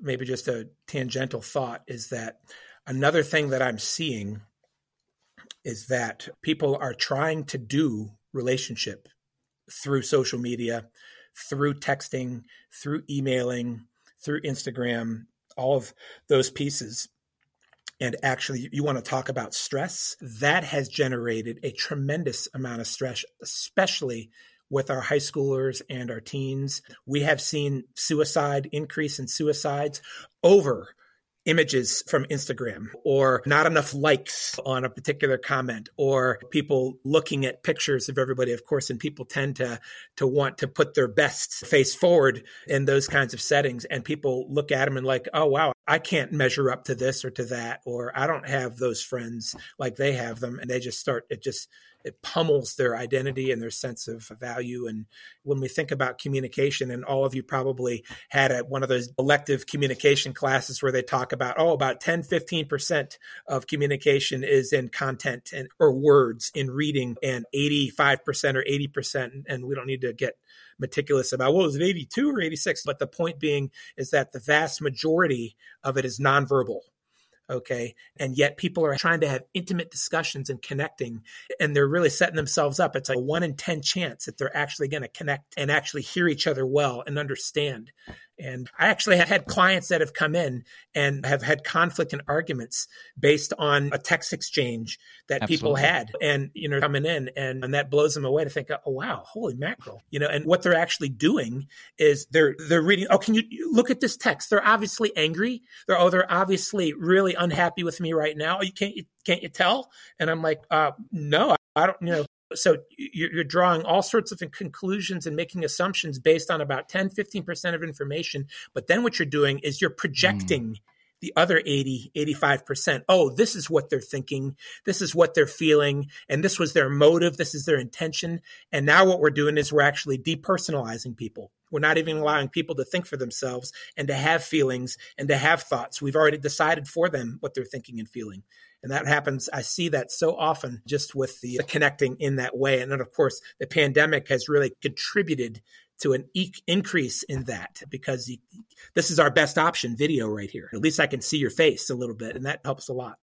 maybe just a tangential thought is that another thing that I'm seeing is that people are trying to do relationship through social media, through texting, through emailing, through Instagram, all of those pieces. And actually, you want to talk about stress? That has generated a tremendous amount of stress, especially with our high schoolers and our teens. We have seen suicide increase in suicides over images from Instagram or not enough likes on a particular comment or people looking at pictures of everybody of course and people tend to to want to put their best face forward in those kinds of settings and people look at them and like oh wow I can't measure up to this or to that or I don't have those friends like they have them and they just start it just it pummels their identity and their sense of value. And when we think about communication, and all of you probably had a, one of those elective communication classes where they talk about, oh, about 10, 15% of communication is in content and or words in reading, and 85% or 80%, and we don't need to get meticulous about what was it 82 or 86 but the point being is that the vast majority of it is nonverbal okay? And yet people are trying to have intimate discussions and connecting and they're really setting themselves up. It's like a 1 in 10 chance that they're actually going to connect and actually hear each other well and understand and I actually have had clients that have come in and have had conflict and arguments based on a text exchange that Absolutely. people had. And, you know, coming in and, and that blows them away to think, oh, wow, holy mackerel. You know, and what they're actually doing is they're, they're reading, oh, can you look at this text? They're obviously angry. They're, oh, they're obviously really unhappy with me right now. You can't, you, can't you tell? And I'm like, uh, no, I don't, you know, so you're drawing all sorts of conclusions and making assumptions based on about 10 15% of information but then what you're doing is you're projecting mm. the other 80 85% oh this is what they're thinking. This is what they're feeling. And this was their motive. This is their intention. And now what we're doing is we're actually depersonalizing people. We're not even allowing people to think for themselves and to have feelings and to have thoughts. We've already decided for them what they're thinking and feeling and that happens, I see that so often just with the, the connecting in that way. And then, of course, the pandemic has really contributed to an e- increase in that because you, this is our best option video right here. At least I can see your face a little bit, and that helps a lot.